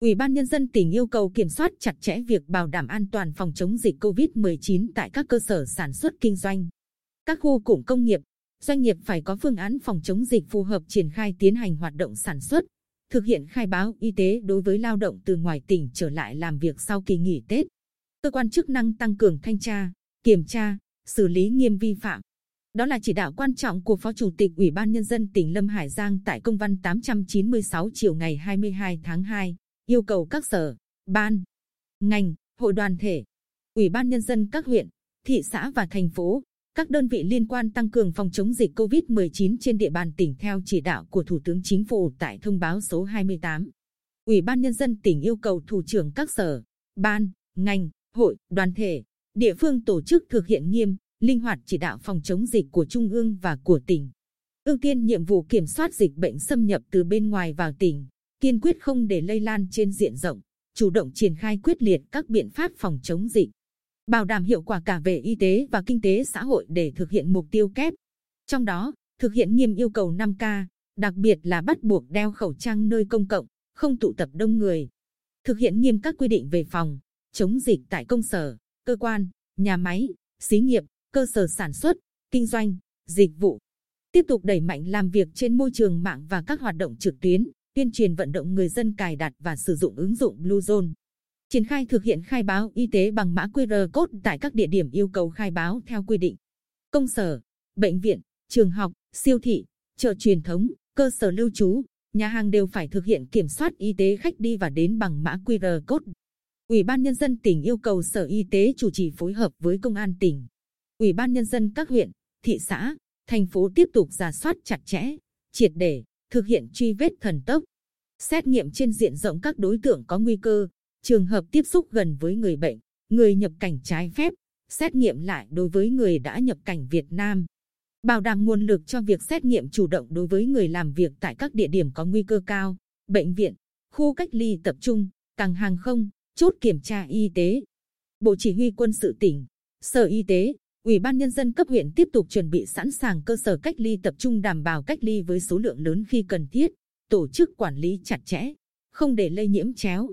Ủy ban Nhân dân tỉnh yêu cầu kiểm soát chặt chẽ việc bảo đảm an toàn phòng chống dịch COVID-19 tại các cơ sở sản xuất kinh doanh. Các khu cụm công nghiệp, doanh nghiệp phải có phương án phòng chống dịch phù hợp triển khai tiến hành hoạt động sản xuất, thực hiện khai báo y tế đối với lao động từ ngoài tỉnh trở lại làm việc sau kỳ nghỉ Tết. Cơ quan chức năng tăng cường thanh tra, kiểm tra, xử lý nghiêm vi phạm. Đó là chỉ đạo quan trọng của Phó Chủ tịch Ủy ban Nhân dân tỉnh Lâm Hải Giang tại công văn 896 chiều ngày 22 tháng 2, yêu cầu các sở, ban, ngành, hội đoàn thể, Ủy ban Nhân dân các huyện, thị xã và thành phố, các đơn vị liên quan tăng cường phòng chống dịch COVID-19 trên địa bàn tỉnh theo chỉ đạo của Thủ tướng Chính phủ tại thông báo số 28. Ủy ban Nhân dân tỉnh yêu cầu thủ trưởng các sở, ban, ngành, hội, đoàn thể, địa phương tổ chức thực hiện nghiêm, linh hoạt chỉ đạo phòng chống dịch của Trung ương và của tỉnh. Ưu tiên nhiệm vụ kiểm soát dịch bệnh xâm nhập từ bên ngoài vào tỉnh, kiên quyết không để lây lan trên diện rộng, chủ động triển khai quyết liệt các biện pháp phòng chống dịch, bảo đảm hiệu quả cả về y tế và kinh tế xã hội để thực hiện mục tiêu kép. Trong đó, thực hiện nghiêm yêu cầu 5K, đặc biệt là bắt buộc đeo khẩu trang nơi công cộng, không tụ tập đông người. Thực hiện nghiêm các quy định về phòng, chống dịch tại công sở, cơ quan, nhà máy, xí nghiệp, cơ sở sản xuất, kinh doanh, dịch vụ. Tiếp tục đẩy mạnh làm việc trên môi trường mạng và các hoạt động trực tuyến, tuyên truyền vận động người dân cài đặt và sử dụng ứng dụng Bluezone. Triển khai thực hiện khai báo y tế bằng mã QR code tại các địa điểm yêu cầu khai báo theo quy định. Công sở, bệnh viện, trường học, siêu thị, chợ truyền thống, cơ sở lưu trú, nhà hàng đều phải thực hiện kiểm soát y tế khách đi và đến bằng mã QR code. Ủy ban Nhân dân tỉnh yêu cầu Sở Y tế chủ trì phối hợp với Công an tỉnh, Ủy ban Nhân dân các huyện, thị xã, thành phố tiếp tục giả soát chặt chẽ, triệt để, thực hiện truy vết thần tốc, xét nghiệm trên diện rộng các đối tượng có nguy cơ, trường hợp tiếp xúc gần với người bệnh, người nhập cảnh trái phép, xét nghiệm lại đối với người đã nhập cảnh Việt Nam. Bảo đảm nguồn lực cho việc xét nghiệm chủ động đối với người làm việc tại các địa điểm có nguy cơ cao, bệnh viện, khu cách ly tập trung, cảng hàng không, chốt kiểm tra y tế. Bộ Chỉ huy quân sự tỉnh, Sở Y tế, Ủy ban Nhân dân cấp huyện tiếp tục chuẩn bị sẵn sàng cơ sở cách ly tập trung đảm bảo cách ly với số lượng lớn khi cần thiết, tổ chức quản lý chặt chẽ, không để lây nhiễm chéo,